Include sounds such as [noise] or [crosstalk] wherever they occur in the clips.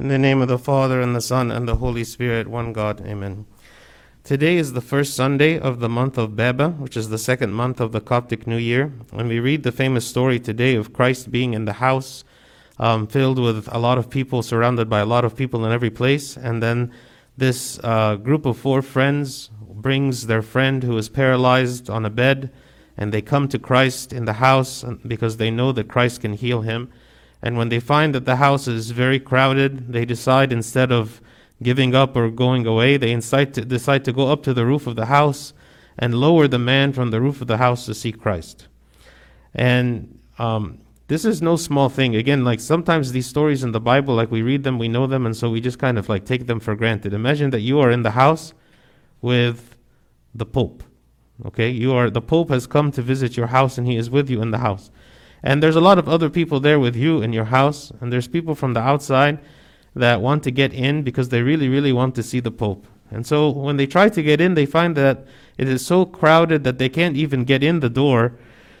In the name of the Father, and the Son, and the Holy Spirit, one God. Amen. Today is the first Sunday of the month of Baba, which is the second month of the Coptic New Year. And we read the famous story today of Christ being in the house um, filled with a lot of people, surrounded by a lot of people in every place. And then this uh, group of four friends brings their friend who is paralyzed on a bed, and they come to Christ in the house because they know that Christ can heal him. And when they find that the house is very crowded, they decide instead of giving up or going away, they to, decide to go up to the roof of the house and lower the man from the roof of the house to see Christ. And um, this is no small thing. Again, like sometimes these stories in the Bible, like we read them, we know them, and so we just kind of like take them for granted. Imagine that you are in the house with the Pope. Okay, you are the Pope has come to visit your house, and he is with you in the house. And there's a lot of other people there with you in your house, and there's people from the outside that want to get in because they really, really want to see the Pope. And so when they try to get in, they find that it is so crowded that they can't even get in the door.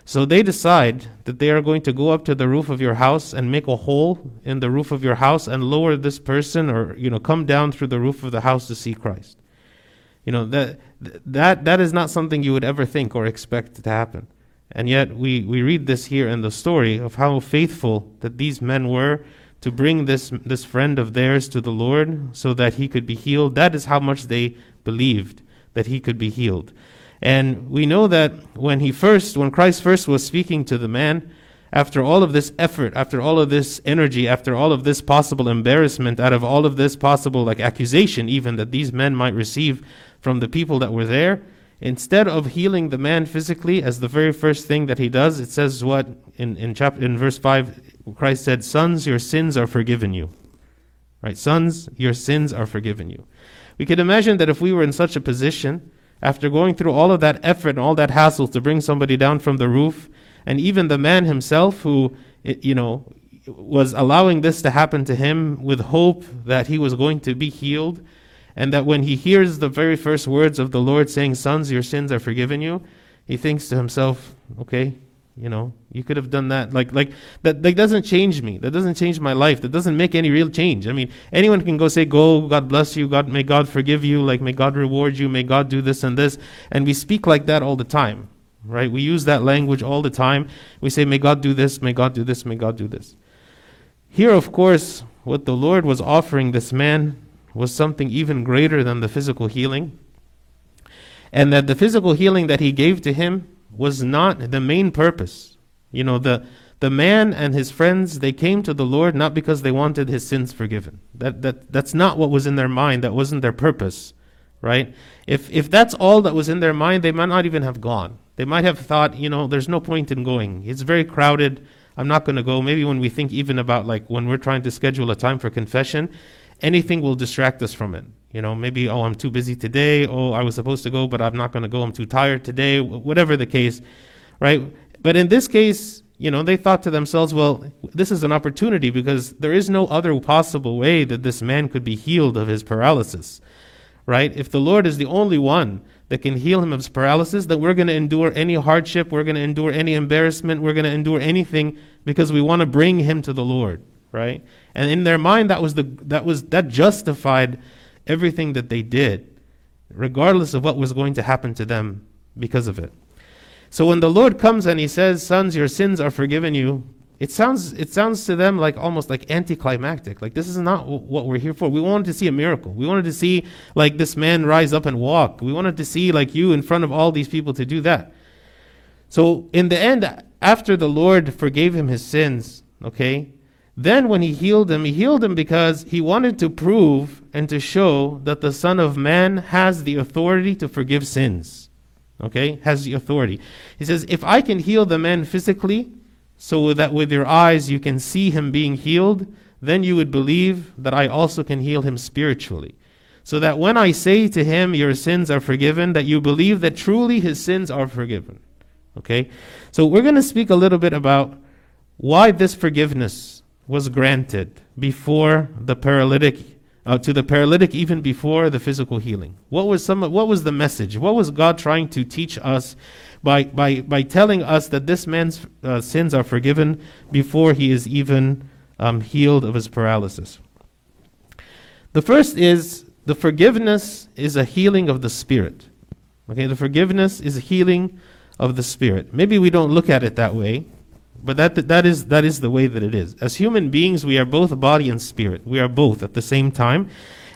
So they decide that they are going to go up to the roof of your house and make a hole in the roof of your house and lower this person or you know come down through the roof of the house to see Christ. You know that that that is not something you would ever think or expect to happen. And yet we, we read this here in the story of how faithful that these men were to bring this, this friend of theirs to the Lord so that he could be healed. That is how much they believed that he could be healed. And we know that when he first, when Christ first was speaking to the man, after all of this effort, after all of this energy, after all of this possible embarrassment, out of all of this possible like accusation even that these men might receive from the people that were there, Instead of healing the man physically as the very first thing that he does, it says what in, in chapter in verse five, Christ said, Sons, your sins are forgiven you. Right? Sons, your sins are forgiven you. We could imagine that if we were in such a position, after going through all of that effort and all that hassle to bring somebody down from the roof, and even the man himself who you know was allowing this to happen to him with hope that he was going to be healed and that when he hears the very first words of the Lord saying, Sons, your sins are forgiven you, he thinks to himself, okay, you know, you could have done that. Like, like that, that doesn't change me. That doesn't change my life. That doesn't make any real change. I mean, anyone can go say, "Go, God bless you. God, may God forgive you. Like, may God reward you. May God do this and this." And we speak like that all the time, right? We use that language all the time. We say, "May God do this. May God do this. May God do this." Here, of course, what the Lord was offering this man was something even greater than the physical healing. And that the physical healing that he gave to him was not the main purpose. You know, the, the man and his friends, they came to the Lord not because they wanted his sins forgiven. That, that, that's not what was in their mind. That wasn't their purpose, right? If, if that's all that was in their mind, they might not even have gone. They might have thought, you know, there's no point in going. It's very crowded. I'm not going to go. Maybe when we think even about like when we're trying to schedule a time for confession, anything will distract us from it. You know, maybe, oh, I'm too busy today. Oh, I was supposed to go, but I'm not going to go. I'm too tired today. Whatever the case, right? But in this case, you know, they thought to themselves, well, this is an opportunity because there is no other possible way that this man could be healed of his paralysis, right? If the Lord is the only one that can heal him of his paralysis, then we're going to endure any hardship, we're going to endure any embarrassment, we're going to endure anything because we want to bring him to the Lord, right? And in their mind, that was the that was that justified everything that they did, regardless of what was going to happen to them because of it. So when the Lord comes and He says, "Sons, your sins are forgiven you," it sounds it sounds to them like almost like anticlimactic. Like this is not w- what we're here for. We wanted to see a miracle. We wanted to see like this man rise up and walk. We wanted to see like you in front of all these people to do that. So in the end, after the Lord forgave him his sins, okay, then, when he healed him, he healed him because he wanted to prove and to show that the Son of Man has the authority to forgive sins. Okay? Has the authority. He says, If I can heal the man physically, so that with your eyes you can see him being healed, then you would believe that I also can heal him spiritually. So that when I say to him, Your sins are forgiven, that you believe that truly his sins are forgiven. Okay? So we're going to speak a little bit about why this forgiveness was granted before the paralytic uh, to the paralytic even before the physical healing what was some what was the message what was god trying to teach us by by by telling us that this man's uh, sins are forgiven before he is even um, healed of his paralysis The first is the forgiveness is a healing of the spirit. Okay, the forgiveness is a healing of the spirit. Maybe we don't look at it that way, but that, that, is, that is the way that it is. As human beings, we are both body and spirit. We are both at the same time.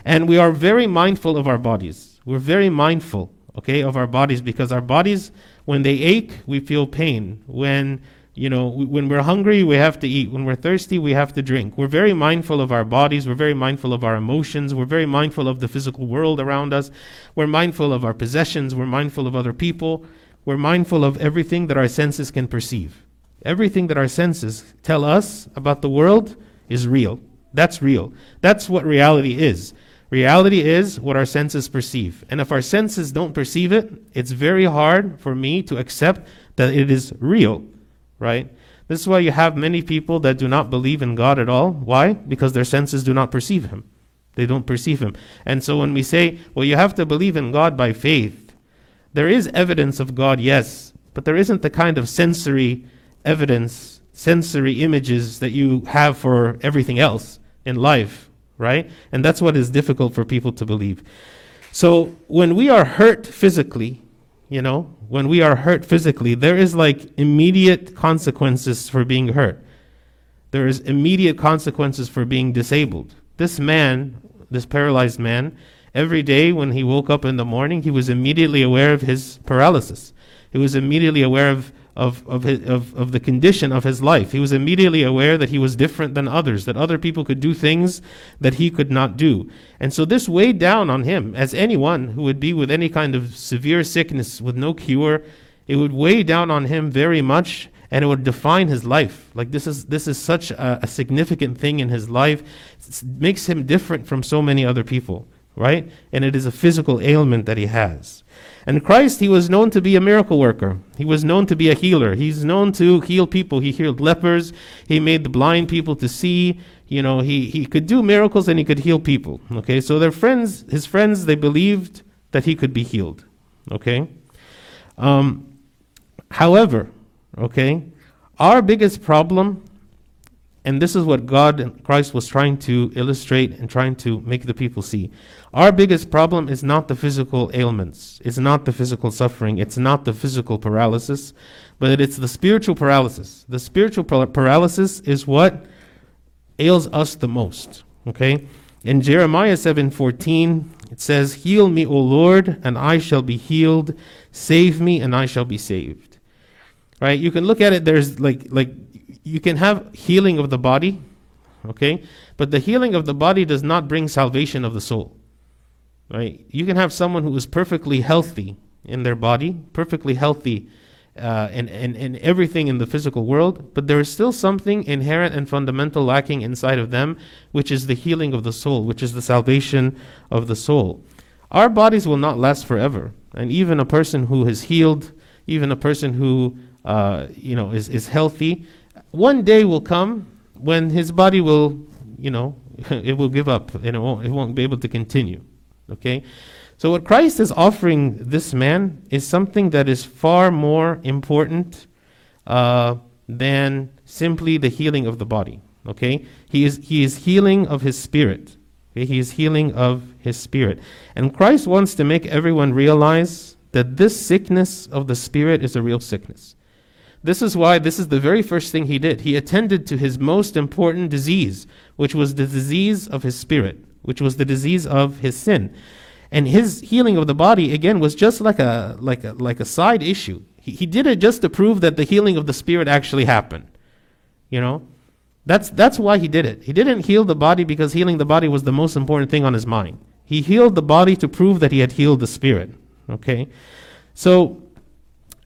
And we are very mindful of our bodies. We're very mindful, okay, of our bodies because our bodies, when they ache, we feel pain. When you know, when we're hungry, we have to eat. When we're thirsty, we have to drink. We're very mindful of our bodies. We're very mindful of our emotions. We're very mindful of the physical world around us. We're mindful of our possessions. We're mindful of other people. We're mindful of everything that our senses can perceive. Everything that our senses tell us about the world is real. That's real. That's what reality is. Reality is what our senses perceive. And if our senses don't perceive it, it's very hard for me to accept that it is real right? This is why you have many people that do not believe in God at all. Why? Because their senses do not perceive Him. They don't perceive Him. And so when we say, well, you have to believe in God by faith, there is evidence of God, yes, but there isn't the kind of sensory evidence, sensory images that you have for everything else in life, right? And that's what is difficult for people to believe. So when we are hurt physically, you know, when we are hurt physically, there is like immediate consequences for being hurt. There is immediate consequences for being disabled. This man, this paralyzed man, every day when he woke up in the morning, he was immediately aware of his paralysis. He was immediately aware of of, of, his, of, of the condition of his life. He was immediately aware that he was different than others, that other people could do things that he could not do. And so this weighed down on him, as anyone who would be with any kind of severe sickness with no cure, it would weigh down on him very much and it would define his life. Like this is this is such a, a significant thing in his life. It makes him different from so many other people, right? And it is a physical ailment that he has. And Christ, he was known to be a miracle worker. He was known to be a healer. He's known to heal people. He healed lepers. He made the blind people to see. You know, he, he could do miracles and he could heal people. Okay, so their friends, his friends, they believed that he could be healed. Okay? Um, however, okay, our biggest problem and this is what God and Christ was trying to illustrate and trying to make the people see. Our biggest problem is not the physical ailments, it's not the physical suffering, it's not the physical paralysis, but it's the spiritual paralysis. The spiritual paralysis is what ails us the most. Okay? In Jeremiah 7:14, it says, "Heal me, O Lord, and I shall be healed; save me, and I shall be saved." Right? You can look at it there's like like you can have healing of the body, okay? But the healing of the body does not bring salvation of the soul. Right? You can have someone who is perfectly healthy in their body, perfectly healthy uh, in, in, in everything in the physical world, but there is still something inherent and fundamental lacking inside of them, which is the healing of the soul, which is the salvation of the soul. Our bodies will not last forever. And even a person who is healed, even a person who uh, you know is, is healthy, one day will come when his body will, you know, [laughs] it will give up and it won't, it won't be able to continue. Okay? So, what Christ is offering this man is something that is far more important uh, than simply the healing of the body. Okay? He is, he is healing of his spirit. Okay? He is healing of his spirit. And Christ wants to make everyone realize that this sickness of the spirit is a real sickness. This is why this is the very first thing he did. He attended to his most important disease, which was the disease of his spirit, which was the disease of his sin. And his healing of the body, again, was just like a, like a, like a side issue. He, he did it just to prove that the healing of the spirit actually happened. You know? That's, that's why he did it. He didn't heal the body because healing the body was the most important thing on his mind. He healed the body to prove that he had healed the spirit. Okay? So,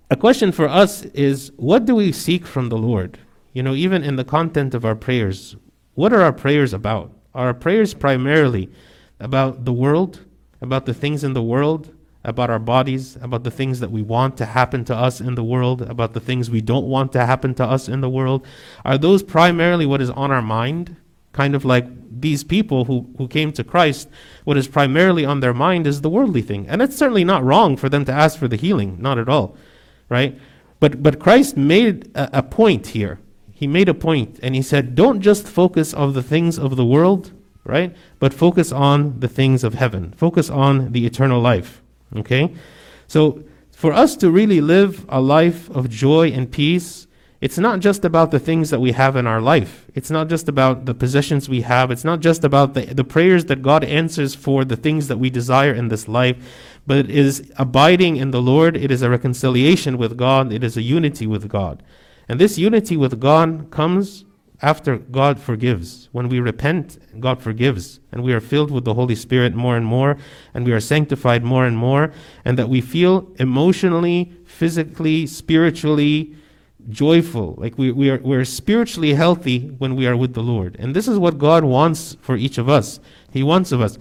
a question for us is what do we seek from the Lord? You know, even in the content of our prayers, what are our prayers about? Are our prayers primarily about the world, about the things in the world, about our bodies, about the things that we want to happen to us in the world, about the things we don't want to happen to us in the world? Are those primarily what is on our mind? Kind of like these people who, who came to Christ, what is primarily on their mind is the worldly thing. And it's certainly not wrong for them to ask for the healing, not at all right? But, but Christ made a, a point here. He made a point and he said, don't just focus on the things of the world, right? But focus on the things of heaven. Focus on the eternal life, okay? So for us to really live a life of joy and peace, it's not just about the things that we have in our life. It's not just about the possessions we have. It's not just about the, the prayers that God answers for the things that we desire in this life, but it is abiding in the Lord. It is a reconciliation with God. It is a unity with God. And this unity with God comes after God forgives. When we repent, God forgives. And we are filled with the Holy Spirit more and more, and we are sanctified more and more, and that we feel emotionally, physically, spiritually, joyful. Like we, we are, we're spiritually healthy when we are with the Lord. And this is what God wants for each of us. He wants of us.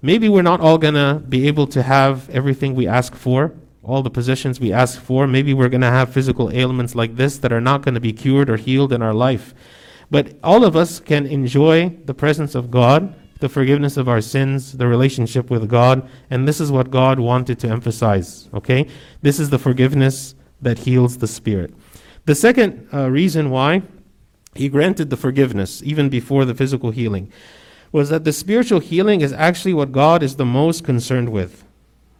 Maybe we're not all going to be able to have everything we ask for, all the positions we ask for. Maybe we're going to have physical ailments like this that are not going to be cured or healed in our life. But all of us can enjoy the presence of God, the forgiveness of our sins, the relationship with God, and this is what God wanted to emphasize, okay? This is the forgiveness that heals the spirit. The second uh, reason why he granted the forgiveness, even before the physical healing, was that the spiritual healing is actually what God is the most concerned with.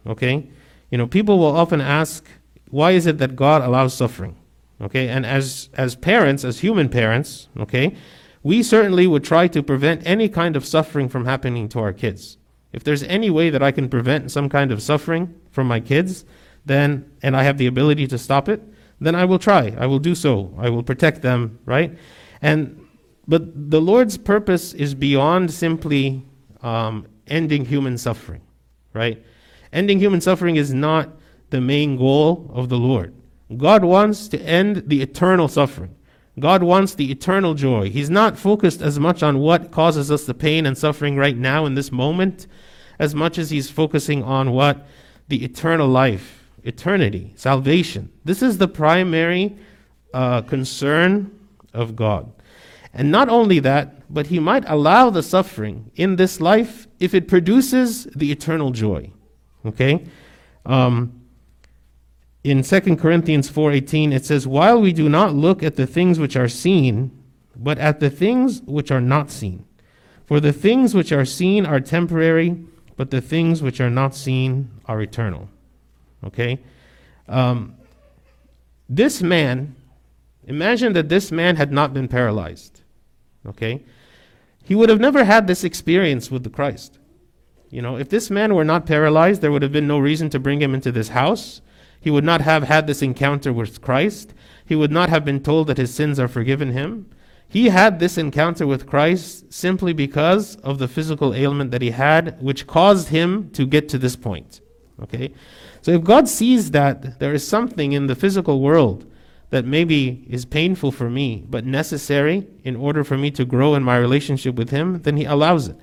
Okay? You know, people will often ask, why is it that God allows suffering? Okay? And as, as parents, as human parents, okay, we certainly would try to prevent any kind of suffering from happening to our kids. If there's any way that I can prevent some kind of suffering from my kids, then, and I have the ability to stop it, then I will try. I will do so. I will protect them, right? And but the Lord's purpose is beyond simply um, ending human suffering, right? Ending human suffering is not the main goal of the Lord. God wants to end the eternal suffering. God wants the eternal joy. He's not focused as much on what causes us the pain and suffering right now in this moment, as much as He's focusing on what the eternal life eternity, salvation. This is the primary uh, concern of God. And not only that, but He might allow the suffering in this life if it produces the eternal joy. Okay? Um, in 2 Corinthians 4:18 it says while we do not look at the things which are seen but at the things which are not seen for the things which are seen are temporary but the things which are not seen are eternal Okay? Um, this man, imagine that this man had not been paralyzed. Okay? He would have never had this experience with the Christ. You know, if this man were not paralyzed, there would have been no reason to bring him into this house. He would not have had this encounter with Christ. He would not have been told that his sins are forgiven him. He had this encounter with Christ simply because of the physical ailment that he had, which caused him to get to this point. Okay? So if God sees that there is something in the physical world that maybe is painful for me, but necessary in order for me to grow in my relationship with Him, then He allows it.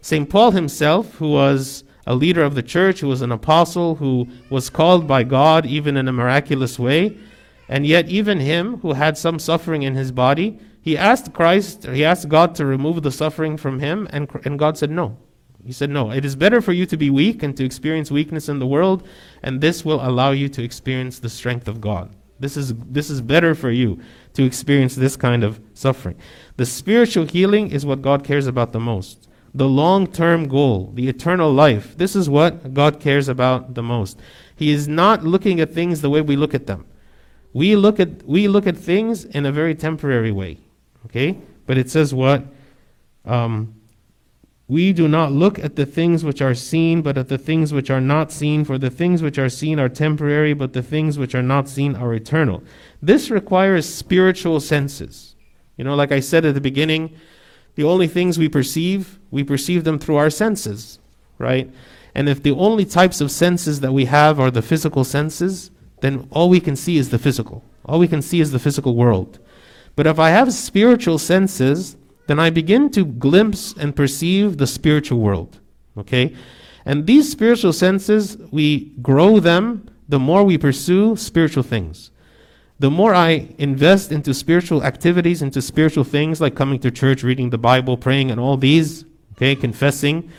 St. Paul himself, who was a leader of the church, who was an apostle, who was called by God even in a miraculous way, and yet even him, who had some suffering in his body, he asked Christ, he asked God to remove the suffering from him, and, and God said no. He said, No, it is better for you to be weak and to experience weakness in the world, and this will allow you to experience the strength of God. This is, this is better for you to experience this kind of suffering. The spiritual healing is what God cares about the most. The long term goal, the eternal life, this is what God cares about the most. He is not looking at things the way we look at them. We look at, we look at things in a very temporary way. Okay? But it says what? Um, we do not look at the things which are seen, but at the things which are not seen, for the things which are seen are temporary, but the things which are not seen are eternal. This requires spiritual senses. You know, like I said at the beginning, the only things we perceive, we perceive them through our senses, right? And if the only types of senses that we have are the physical senses, then all we can see is the physical. All we can see is the physical world. But if I have spiritual senses, then I begin to glimpse and perceive the spiritual world. Okay? And these spiritual senses, we grow them the more we pursue spiritual things. The more I invest into spiritual activities, into spiritual things like coming to church, reading the Bible, praying, and all these, okay, confessing,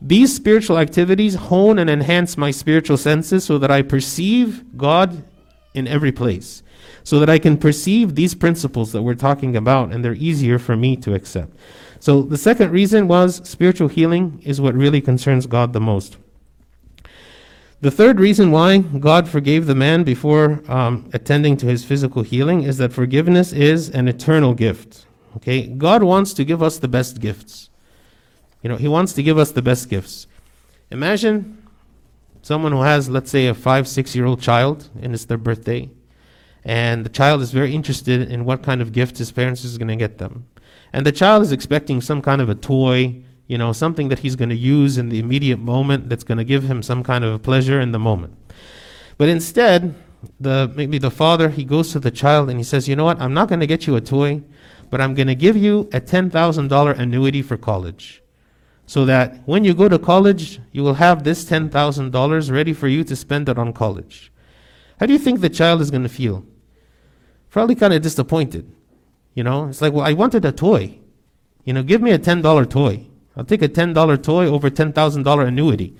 these spiritual activities hone and enhance my spiritual senses so that I perceive God in every place so that I can perceive these principles that we're talking about and they're easier for me to accept. So the second reason was spiritual healing is what really concerns God the most. The third reason why God forgave the man before um, attending to his physical healing is that forgiveness is an eternal gift. Okay, God wants to give us the best gifts. You know, He wants to give us the best gifts. Imagine someone who has, let's say, a five, six year old child, and it's their birthday, and the child is very interested in what kind of gift his parents is going to get them. And the child is expecting some kind of a toy, you know, something that he's going to use in the immediate moment that's going to give him some kind of a pleasure in the moment. But instead, the maybe the father he goes to the child and he says, "You know what? I'm not going to get you a toy, but I'm going to give you a $10,000 annuity for college." So that when you go to college, you will have this $10,000 ready for you to spend it on college. How do you think the child is going to feel? Probably kind of disappointed. You know, it's like, well, I wanted a toy. You know, give me a $10 toy. I'll take a $10 toy over $10,000 annuity.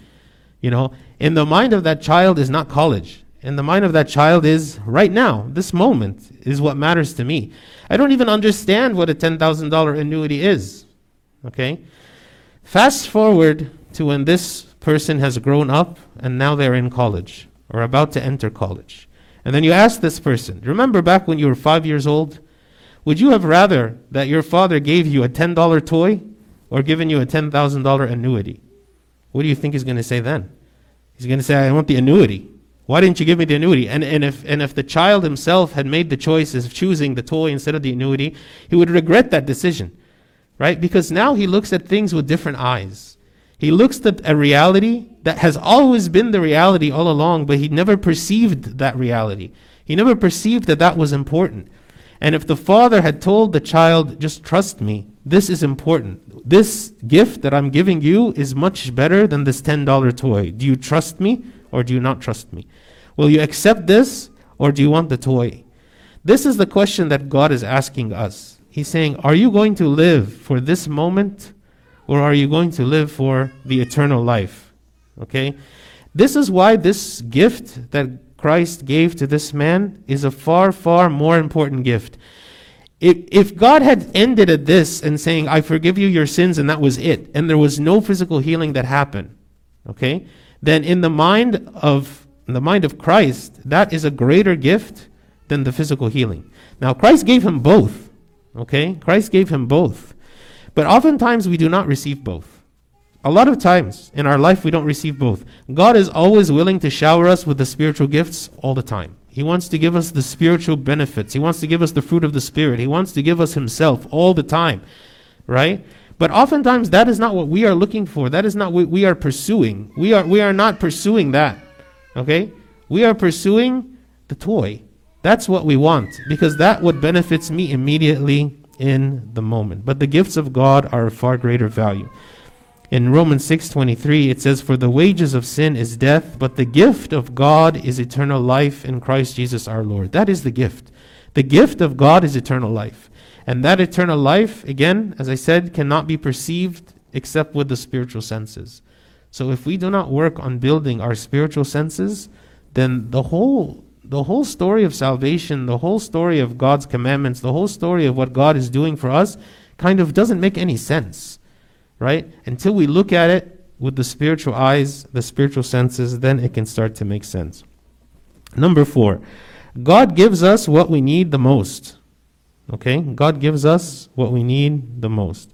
You know, in the mind of that child is not college. In the mind of that child is right now, this moment is what matters to me. I don't even understand what a $10,000 annuity is. Okay? Fast forward to when this person has grown up and now they're in college or about to enter college. And then you ask this person, remember back when you were five years old? Would you have rather that your father gave you a $10 toy or given you a $10,000 annuity? What do you think he's going to say then? He's going to say, I want the annuity. Why didn't you give me the annuity? And, and, if, and if the child himself had made the choice of choosing the toy instead of the annuity, he would regret that decision, right? Because now he looks at things with different eyes. He looks at a reality that has always been the reality all along, but he never perceived that reality. He never perceived that that was important. And if the father had told the child, just trust me, this is important. This gift that I'm giving you is much better than this $10 toy. Do you trust me or do you not trust me? Will you accept this or do you want the toy? This is the question that God is asking us. He's saying, Are you going to live for this moment or are you going to live for the eternal life? Okay? This is why this gift that Christ gave to this man is a far, far more important gift. If, if God had ended at this and saying, I forgive you your sins, and that was it, and there was no physical healing that happened, okay, then in the mind of in the mind of Christ, that is a greater gift than the physical healing. Now, Christ gave him both, okay? Christ gave him both. But oftentimes we do not receive both. A lot of times in our life, we don't receive both. God is always willing to shower us with the spiritual gifts all the time. He wants to give us the spiritual benefits. He wants to give us the fruit of the Spirit. He wants to give us Himself all the time, right? But oftentimes that is not what we are looking for. That is not what we are pursuing. We are, we are not pursuing that, okay? We are pursuing the toy. That's what we want because that what benefits me immediately in the moment. But the gifts of God are of far greater value. In Romans 6:23 it says for the wages of sin is death but the gift of God is eternal life in Christ Jesus our Lord. That is the gift. The gift of God is eternal life. And that eternal life again as I said cannot be perceived except with the spiritual senses. So if we do not work on building our spiritual senses then the whole the whole story of salvation, the whole story of God's commandments, the whole story of what God is doing for us kind of doesn't make any sense right? Until we look at it with the spiritual eyes, the spiritual senses, then it can start to make sense. Number four, God gives us what we need the most. Okay? God gives us what we need the most.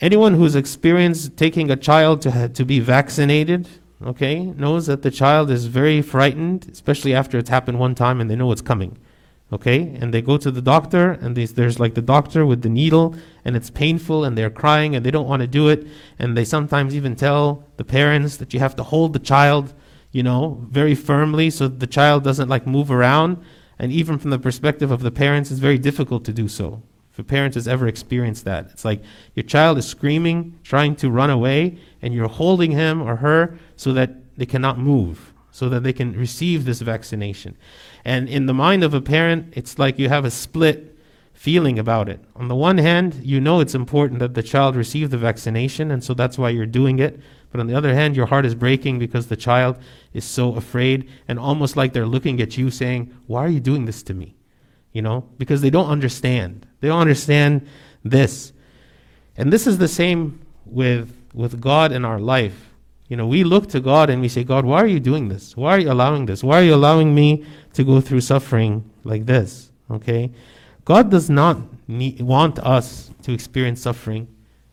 Anyone who's experienced taking a child to, to be vaccinated, okay, knows that the child is very frightened, especially after it's happened one time and they know it's coming okay? And they go to the doctor and they, there's like the doctor with the needle and it's painful and they're crying and they don't want to do it. And they sometimes even tell the parents that you have to hold the child you know very firmly so the child doesn't like move around. And even from the perspective of the parents it's very difficult to do so. If a parent has ever experienced that it's like your child is screaming trying to run away and you're holding him or her so that they cannot move so that they can receive this vaccination and in the mind of a parent, it's like you have a split feeling about it. On the one hand, you know it's important that the child receive the vaccination, and so that's why you're doing it. But on the other hand, your heart is breaking because the child is so afraid and almost like they're looking at you saying, Why are you doing this to me? You know, because they don't understand. They don't understand this. And this is the same with, with God in our life. You know, we look to God and we say, God, why are you doing this? Why are you allowing this? Why are you allowing me to go through suffering like this? Okay? God does not need, want us to experience suffering,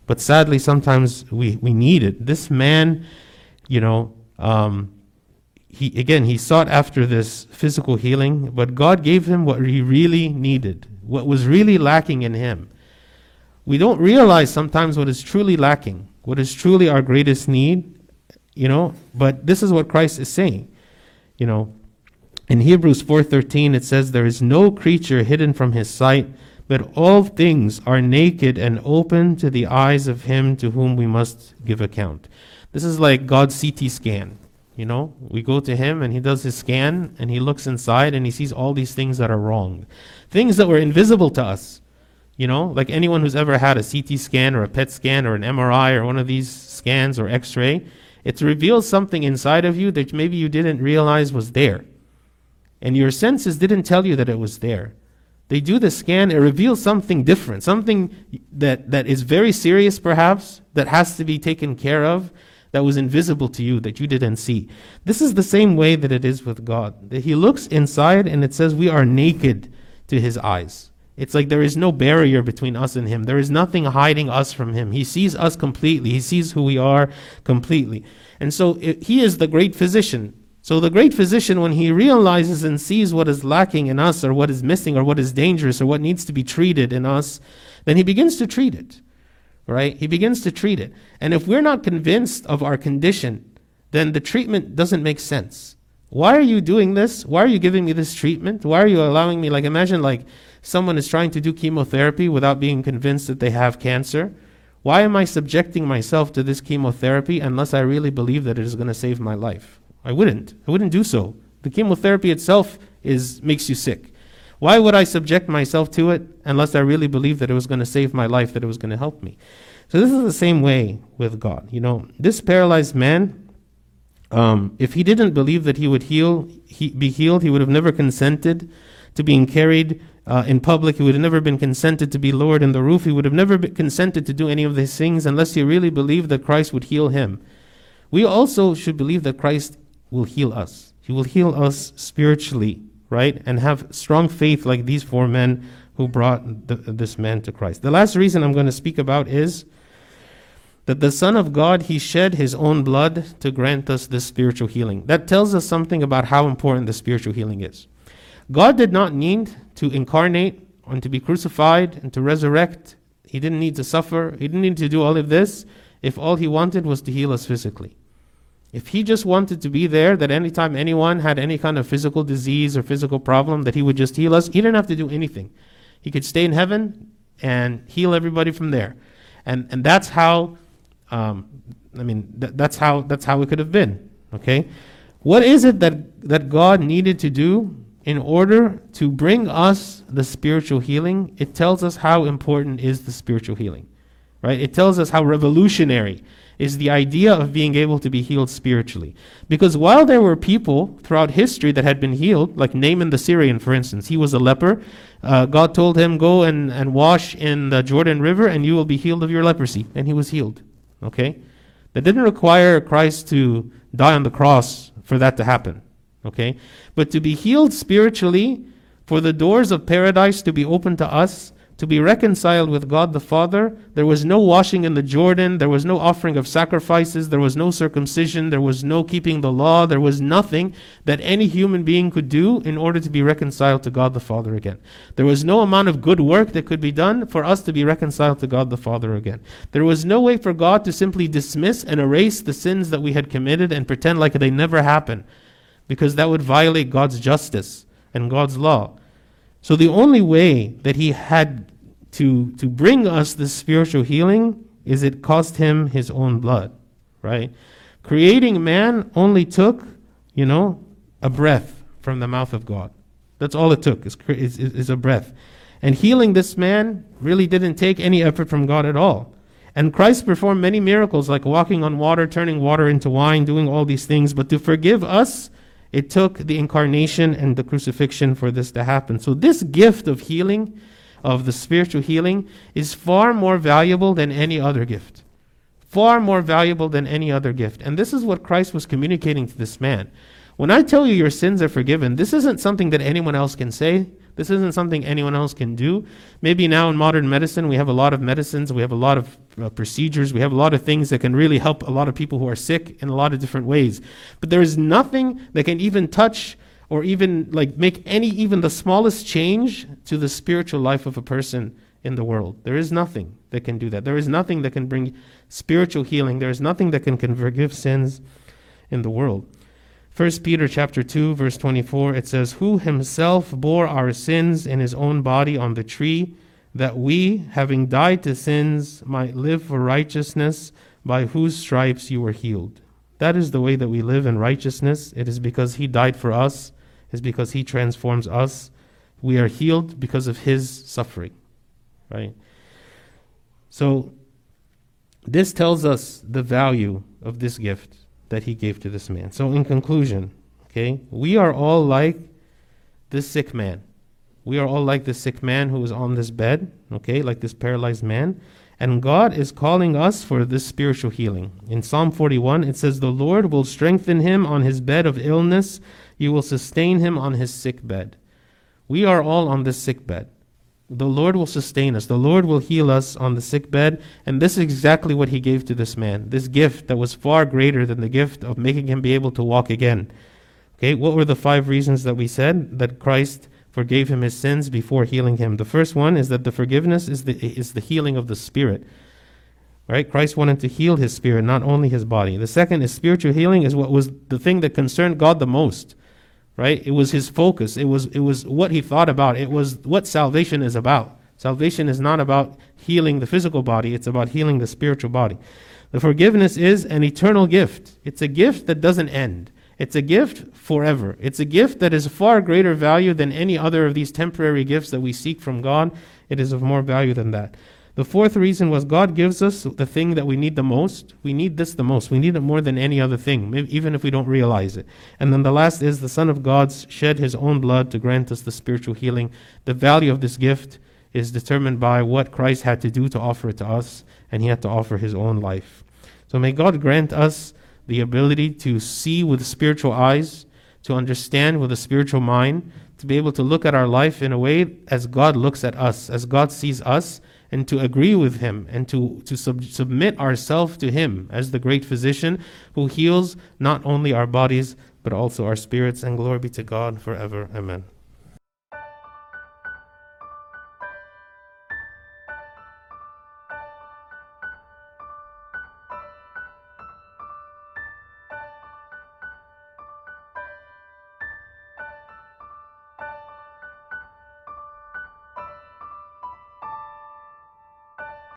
but sadly, sometimes we, we need it. This man, you know, um, he again he sought after this physical healing, but God gave him what he really needed, what was really lacking in him. We don't realize sometimes what is truly lacking, what is truly our greatest need, you know, but this is what Christ is saying. You know, in Hebrews 4:13 it says there is no creature hidden from his sight, but all things are naked and open to the eyes of him to whom we must give account. This is like God's CT scan. You know, we go to him and he does his scan and he looks inside and he sees all these things that are wrong. Things that were invisible to us. You know, like anyone who's ever had a CT scan or a PET scan or an MRI or one of these scans or x ray, it reveals something inside of you that maybe you didn't realize was there. And your senses didn't tell you that it was there. They do the scan, it reveals something different, something that, that is very serious perhaps, that has to be taken care of, that was invisible to you that you didn't see. This is the same way that it is with God. That He looks inside and it says we are naked to His eyes. It's like there is no barrier between us and Him. There is nothing hiding us from Him. He sees us completely. He sees who we are completely. And so it, He is the great physician. So the great physician, when he realizes and sees what is lacking in us, or what is missing, or what is dangerous, or what needs to be treated in us, then he begins to treat it right? He begins to treat it. And if we're not convinced of our condition, then the treatment doesn't make sense. Why are you doing this? Why are you giving me this treatment? Why are you allowing me, like, imagine like someone is trying to do chemotherapy without being convinced that they have cancer. Why am I subjecting myself to this chemotherapy unless I really believe that it is going to save my life? I wouldn't. I wouldn't do so. The chemotherapy itself is makes you sick. Why would I subject myself to it unless I really believed that it was going to save my life, that it was going to help me? So this is the same way with God. You know, this paralyzed man, um, if he didn't believe that he would heal, he, be healed, he would have never consented to being carried uh, in public. He would have never been consented to be lowered in the roof. He would have never consented to do any of these things unless he really believed that Christ would heal him. We also should believe that Christ will heal us. He will heal us spiritually right? And have strong faith like these four men who brought this man to Christ. The last reason I'm going to speak about is that the Son of God, He shed His own blood to grant us this spiritual healing. That tells us something about how important the spiritual healing is. God did not need to incarnate and to be crucified and to resurrect. He didn't need to suffer. He didn't need to do all of this if all He wanted was to heal us physically. If he just wanted to be there, that anytime anyone had any kind of physical disease or physical problem, that he would just heal us, he didn't have to do anything. He could stay in heaven and heal everybody from there. And, and that's how, um, I mean, th- that's, how, that's how it could have been. Okay? What is it that, that God needed to do in order to bring us the spiritual healing? It tells us how important is the spiritual healing. Right? It tells us how revolutionary is the idea of being able to be healed spiritually. Because while there were people throughout history that had been healed, like Naaman the Syrian, for instance, he was a leper. Uh, God told him, Go and, and wash in the Jordan River, and you will be healed of your leprosy. And he was healed. Okay? That didn't require Christ to die on the cross for that to happen. Okay? But to be healed spiritually, for the doors of paradise to be open to us, to be reconciled with God the Father. There was no washing in the Jordan. There was no offering of sacrifices. There was no circumcision. There was no keeping the law. There was nothing that any human being could do in order to be reconciled to God the Father again. There was no amount of good work that could be done for us to be reconciled to God the Father again. There was no way for God to simply dismiss and erase the sins that we had committed and pretend like they never happened, because that would violate God's justice and God's law. So the only way that he had to, to bring us this spiritual healing is it cost him his own blood, right? Creating man only took, you know, a breath from the mouth of God. That's all it took, is, is, is a breath. And healing this man really didn't take any effort from God at all. And Christ performed many miracles like walking on water, turning water into wine, doing all these things. But to forgive us, it took the incarnation and the crucifixion for this to happen. So, this gift of healing, of the spiritual healing is far more valuable than any other gift. Far more valuable than any other gift. And this is what Christ was communicating to this man. When I tell you your sins are forgiven, this isn't something that anyone else can say. This isn't something anyone else can do. Maybe now in modern medicine, we have a lot of medicines, we have a lot of uh, procedures, we have a lot of things that can really help a lot of people who are sick in a lot of different ways. But there is nothing that can even touch or even like make any even the smallest change to the spiritual life of a person in the world. There is nothing that can do that. There is nothing that can bring spiritual healing. There is nothing that can, can forgive sins in the world. 1 Peter chapter 2 verse 24 it says who himself bore our sins in his own body on the tree that we having died to sins might live for righteousness by whose stripes you were healed. That is the way that we live in righteousness. It is because he died for us. It is because he transforms us. We are healed because of his suffering. Right? So this tells us the value of this gift that he gave to this man. So, in conclusion, okay, we are all like this sick man. We are all like this sick man who is on this bed, okay, like this paralyzed man. And God is calling us for this spiritual healing. In Psalm 41, it says, The Lord will strengthen him on his bed of illness, you will sustain him on his sick bed. We are all on this sick bed. The Lord will sustain us. The Lord will heal us on the sick bed. And this is exactly what he gave to this man this gift that was far greater than the gift of making him be able to walk again. Okay, what were the five reasons that we said that Christ forgave him his sins before healing him? The first one is that the forgiveness is the, is the healing of the spirit. Right? Christ wanted to heal his spirit, not only his body. The second is spiritual healing is what was the thing that concerned God the most right? It was his focus. It was it was what he thought about. It was what salvation is about. Salvation is not about healing the physical body, it's about healing the spiritual body. The forgiveness is an eternal gift. It's a gift that doesn't end. It's a gift forever. It's a gift that is far greater value than any other of these temporary gifts that we seek from God. It is of more value than that. The fourth reason was God gives us the thing that we need the most. We need this the most. We need it more than any other thing, even if we don't realize it. And then the last is the Son of God shed his own blood to grant us the spiritual healing. The value of this gift is determined by what Christ had to do to offer it to us, and he had to offer his own life. So may God grant us the ability to see with spiritual eyes, to understand with a spiritual mind, to be able to look at our life in a way as God looks at us, as God sees us and to agree with him and to, to sub- submit ourselves to him as the great physician who heals not only our bodies but also our spirits. And glory be to God forever. Amen.